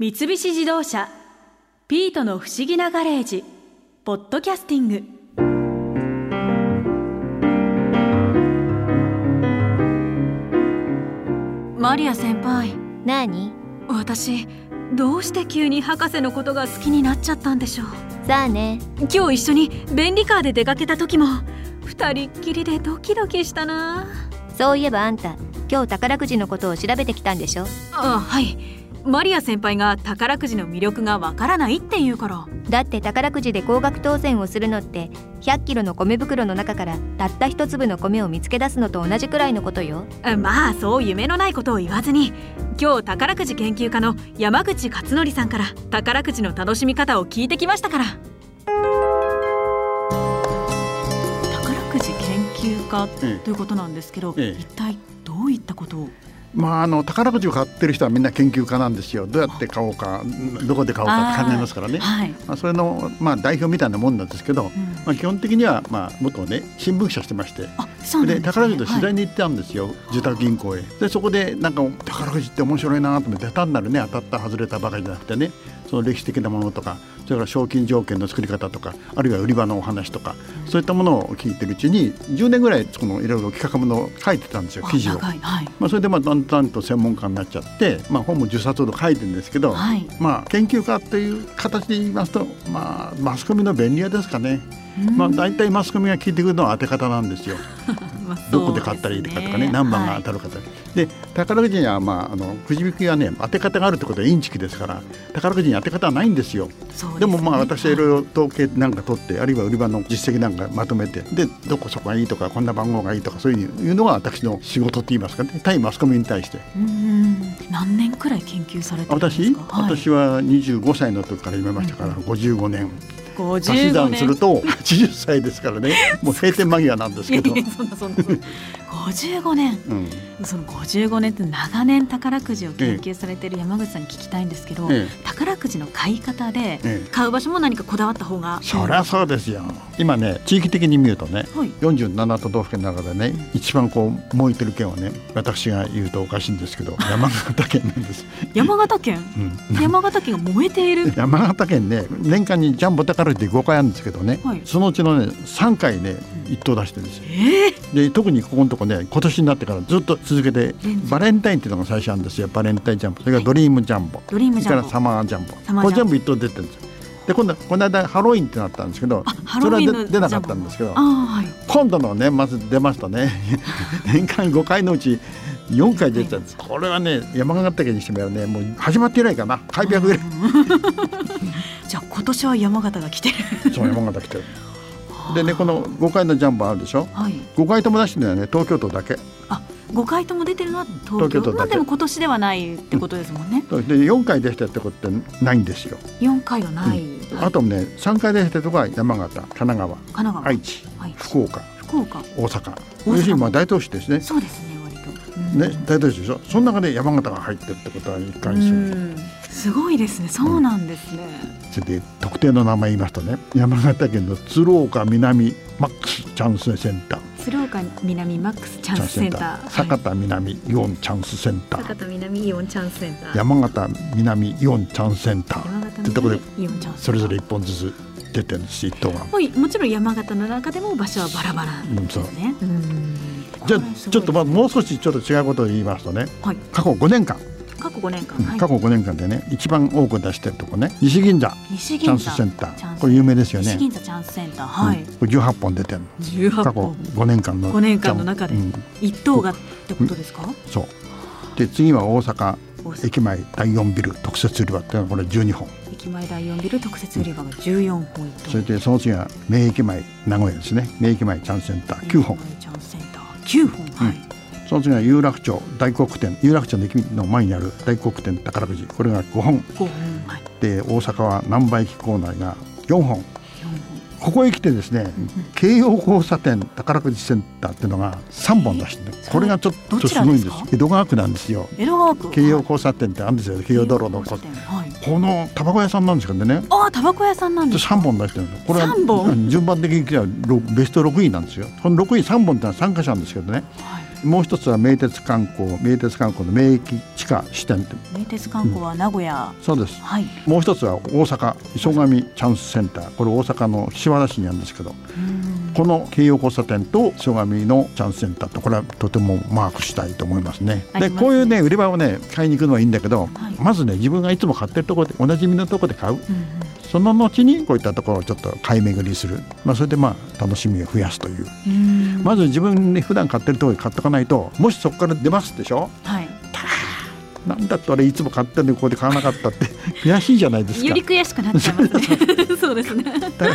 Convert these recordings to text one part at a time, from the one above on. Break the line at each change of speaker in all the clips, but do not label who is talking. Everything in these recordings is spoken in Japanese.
三菱自動車「ピートの不思議なガレージ」「ポッドキャスティング」マリア先輩
なに
私どうして急に博士のことが好きになっちゃったんでしょう。
さあね。
今日一緒に便利カーで出かけた時も二人っきりでドキドキしたな。
そういえばあんた今日宝くじのことを調べてきたんでしょ？
あはいマリア先輩が宝くじの魅力がわからないって言うから。
だって宝くじで高額当選をするのって100キロの米袋の中からたった一粒の米を見つけ出すのと同じくらいのことよ。
あまあそう夢のないことを言わずに。今日宝くじ研究家の山口勝則さんから宝くじの楽しみ方を聞いてきましたから。宝くじ研究家
ええ
ということなんですけど、
ええ。
一体どういったことを？
まあ、あの宝くじを買ってる人はみんな研究家なんですよ。どうやって買おうかどこで買おうかって考えますからね。
はい、
まあ、それの、まあ、代表みたいなもんなんですけど、
うん。
まあ、基本的には、まあ、元ね新聞社してまして。
です、ね、
で宝くじの取材
に、
に行ってたんですよ、住宅銀行へ。でそこでなんか宝くじって面白いなと思って単なるね当たった外れたばかりじゃなくてねその歴史的なものとかそれから賞金条件の作り方とかあるいは売り場のお話とかそういったものを聞いてるうちに10年ぐらいそのいろいろ企画ものを書いてたんですよ記事を。まあ、それでまあだんだんと専門家になっちゃって、まあ、本も10冊ほど書いてるんですけど、
はい。
まあ、研究家という形で言いますと、まあ、マスコミの便利屋ですかね、まあ、大体マスコミが聞いてくるのは当て方なんですよ。
まあ
どこで買ったらいいかとかね何番が当たるかとか、で宝くじには、まあ、あのくじ引きはね当て方があるってことはインチキですから宝くじに当て方はないんですよ。でもまあ
ね
私はいろいろ統計なんか取ってあるいは売り場の実績なんかまとめてでどこそこがいいとかこんな番号がいいとかそういういうのが私の仕事って言いますかね。対マスコミに対して。
うん何年くらい研究されて
私、
か？はい、
私は25歳の時から読みましたから、55年。足し
55
算
年
すると80歳ですからね。もう閉店間際なんですけど。
そんなそんな55年。
うん。
その55年って長年宝くじを研究されている山口さんに聞きたいんですけど、
ええ。
宝くじの買い方で
ええ。
買う場所も何かこだわった方が？
そりゃそうですよ。今ね地域的に見るとね
はい。
47都道府県の中でね一番こう燃えてる県はね私が言うとおかしいんですけど 山形県なんです、
山形県？
うん、
山形県が燃えている？
山形県ね年間にジャンボ宝くじで5回あるんですけどね、
はい。
そのうちのね3回ね一等出してるんですよ。
ええ。
で特にここのとこね今年になってからずっと続けてバレンタインっていうのが最初あるんですよ。バレンタインジャンボ。それからドリームジャンボ。
ドリームジャンボ。
それからサマージャンボ。これ全部一等出てるんですよ。で今度この間ハロウィンってなったんですけどそれは出出なかったんですけど
はい。
今度の年末出ましたね。年間5回のうち4回出てたんです。これはね山形県にしてみればねもう始まって以来かな。開闢ぐらい。
じゃあ今年は山形が来てる。
そう山形来てるでねこの5回のジャンボあるでしょ？
はい。
5回とも出してるのはね東京都だけ。
あ5回とも出てるのは東京？
都だけ。
まあでも今年ではないってことですもんね、
で4回出してるってことってないんですよ。
4回はない、
あとね3回出してるとこは山形神奈川
神奈川、
愛知
はい、
福岡。
福岡。
大阪。要するにまあ大都市ですね。
そうですね割と、うん。
ね大都市でしょ？その中で山形が入ってるってことは一貫してる。
うんすごいですね。そうなんですね、
それで特定の名前言いますとね山形県の鶴岡南マックスチャンスセンター。
鶴岡南マックスチャンスセンター。
酒田南イオンチャンスセンター、
坂田南イオンチャンスセンター。
山形南イオンチャンスセンター。
山形
ってとこで
南イオンチャンス
それぞれ一本ずつ出てるんです一等が。
はいもちろん山形の中でも場所はバラバラですね、うん
じゃあちょっとまあもう少しちょっと違うことを言いますとね。
はい。
過去5年間、
過去5年間、
うん
はい。
過去5年間でね一番多く出してるとこね西銀座
西銀座。
チャンスセンター。これ有名ですよね。
西。銀座チャンスセンター。はい、
うん。これ18本出てるの。
18
過去
本
5年間の。
5年間の中で。
うん。
一等がってことですか、
そう。で次は大阪駅前第4ビル特設売り場っていうのはこれ12本。
駅前第4ビル特設売り場が14本一等
それでその次は名駅前名古屋ですね。名駅前チャンスセンター。9本。
チャンスセンター。9本。はい、
その次は有楽町大黒店有楽町の駅の前にある大黒店宝くじ。これが5本。
5本。はい
で大阪は難波駅構内が4本。
4
ここへ来てですね京葉交差点宝くじセンターっていうのが3本出してる。これがちょっとすごいんです。江戸川区なんですよ。
本江戸川区。
京葉
はい
交差点ってあるんですよ。京葉道路のこ
はい。
このタバコ屋さんなんですけどね。
ああタバコ屋さんなんですか
？3本出してるんですこれは順番的にはろベスト6位なんですよ。この6位3本ってのは3箇所あるんですけどね。
はい
もう一つは名鉄観光名鉄観光の名駅地下支店
名鉄観光は名古屋、
うん、そうです、
はい、
もう一つは大阪磯上チャンスセンター。これ大阪の岸和田市にあるんですけどこの京葉交差点と磯上のチャンスセンターとこれはとてもマークしたいと思いますね。で、ね、こういうね売り場をね買いに行くのはいいんだけど、はい、まずね自分がいつも買ってるところでおなじみのところで買う、うんうん、その後にこういったところをちょっと買い巡りする、まあ、それでまあ楽しみを増やすというまず自分で普段買ってるところで買っとかないともしそこから出ますでしょ、はい、なんだって俺いつも買ってるんでここで買わなかったって。悔しいじゃないですか。
より悔しくなっちゃいますね。そうですね。だから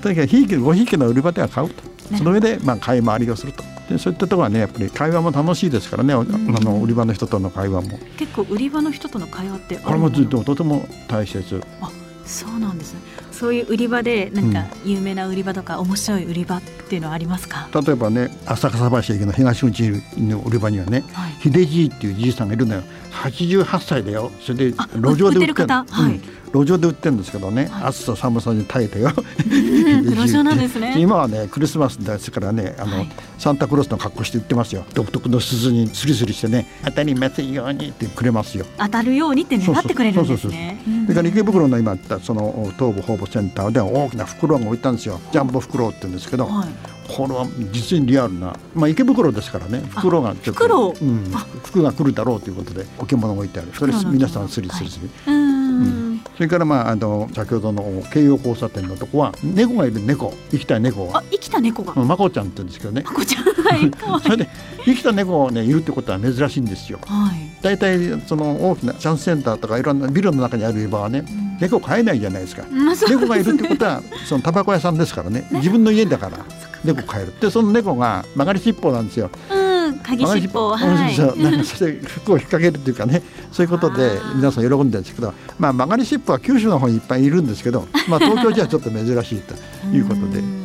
とにかくひいきごひいきの売り場では買うと。その上でまあ買い回りをすると。でそういったところはねやっぱり会話も楽しいですからね、あの売り場の人との会話も。
結構売り場の人との会話って
これもずっととても大切。
あそうなんですねそういう売り場でなん。か有名な売り場とか面白い売り場っていうのはありますか、
例えばね浅草橋駅の東口の売り場にはね、はい、秀じいっていうじいさんがいるのよ。88歳だよ。それで路上で売ってるはい、路上で売ってるんですけどね、はい、暑さ寒さに耐えてよ。
路上なんですね。
今はねクリスマスですからねあの、はい、サンタクロースの格好して売ってますよ。独特の鈴にスリスリしてね当たりませんようにってくれますよ。
当たるようにって願ってくれるんですね。
だから池袋の今その東武ホームセンターでは大きな袋が置いたんですよ。ジャンボ袋って言うんですけど、はい。これは実にリアルな、まあ、池袋ですからね。袋がちょっと、うん、服が来るだろうということで置物置いてある。それ皆さんスリスリスリ、はい。うん、それからまああの先ほどの京葉交差点のとこは猫がいる猫。生きた猫
あ生きた猫が。
まこちゃんって言うんですけどね。
まこちゃん。はい
それで生きた猫がねいるってことは珍しい。んですよ、はい、大体その大きなチャンスセンターとかいろんなビルの中にある場はね、うん、猫飼えないじゃないですか、まあすね、猫がいるってことはそのタバコ屋さんですからね。自分の家だから猫飼える。でその猫が曲がり尻尾なんですよ。
うん鍵尻尾はい。
なんかそれ服を引っ掛けるっていうかね。そういうことで皆さん喜んでるんですけど、まあ曲がり尻尾は九州の方にいっぱいいるんですけど、まあ東京じゃちょっと珍しいということで。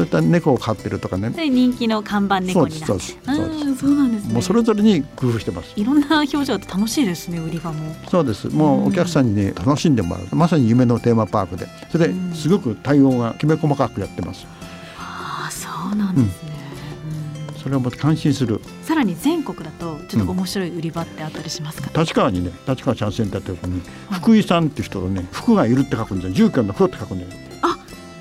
そういった猫を飼ってるとかね。
人気の看板猫になって。そうなんです、ね、
もうそれぞれに工夫してます。
いろんな表情って楽しいですね、売り場も。
そうです。もうお客さんにね、楽しんでもらう。まさに夢のテーマパークで、それですごく対応がきめ細かくやってます。
そうなんですね、
うん、それはもう感心する
さらに全国だとちょっと面白い売り場ってあったりしますか、
うん、立川にね立川チャンスセンターってとこに福井さんっていう人がね福がいるって書くんですよ住居の福って書くんだよあ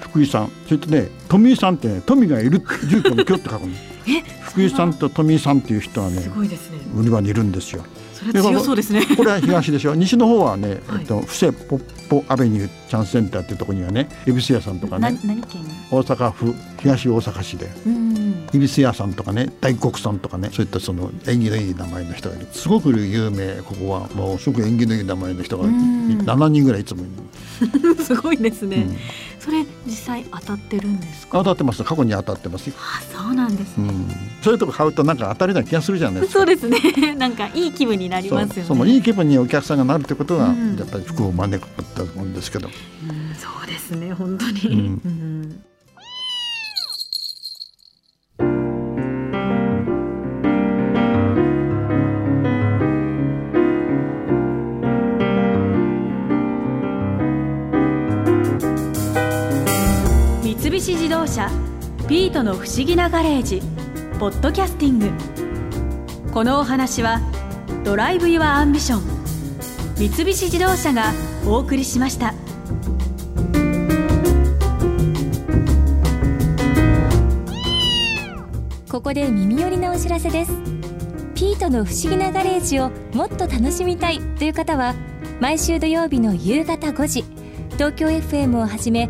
福井さんそれとね富井さんってね富がいる住居の居って書くんですえ？福井さんと富井さんっていう人はねすごいですね。売り場にいるんですよ。
それ強そうですね。
これは東でしょ西の方はね、はい、えっと布施ポッポアベニューチャンスセンターっていうところにはね恵比寿屋さんとかね。大阪府東大阪市で。恵比寿屋さんとかね大黒さんとかねそういったその縁起のいい名前の人がいる。すごく有名。ここはもうすごく縁起のいい名前の人が7人ぐらいいつもい
る。すごいですね、うんそれ実際当たってるんですか？
当たってます。過去に当たってます
あそうなんですね、うん、
そういうとこ買うとなんか当たりな気がするじゃないです
か。そうですね。なんかいい気分になりますよね。
そのいい気分にお客さんがなるってことは、うん、やっぱり服を招くと思うんですけど、う
ん、そうですね本当に、うん菱自動車ピートの不思議なガレージポッドキャスティング。このお話はDrive your ambition 三菱自動車がお送りしました。
ここで耳寄りなお知らせです。ピートの不思議なガレージをもっと楽しみたいという方は毎週土曜日の夕方5時東京 FM をはじめ